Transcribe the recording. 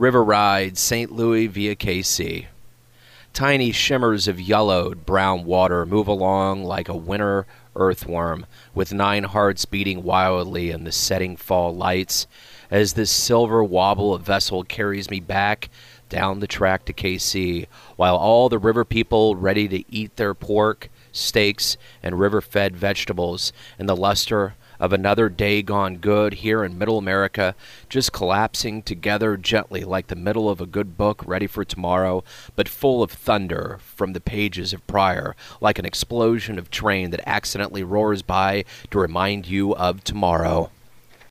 River Ride, St. Louis via KC. Tiny shimmers of yellowed brown water move along like a winter earthworm, with nine hearts beating wildly in the setting fall lights as this silver wobble of vessel carries me back down the track to KC, while all the river people ready to eat their pork, steaks, and river fed vegetables and the luster of another day gone good here in Middle America, just collapsing together gently like the middle of a good book ready for tomorrow, but full of thunder from the pages of prior, like an explosion of train that accidentally roars by to remind you of tomorrow.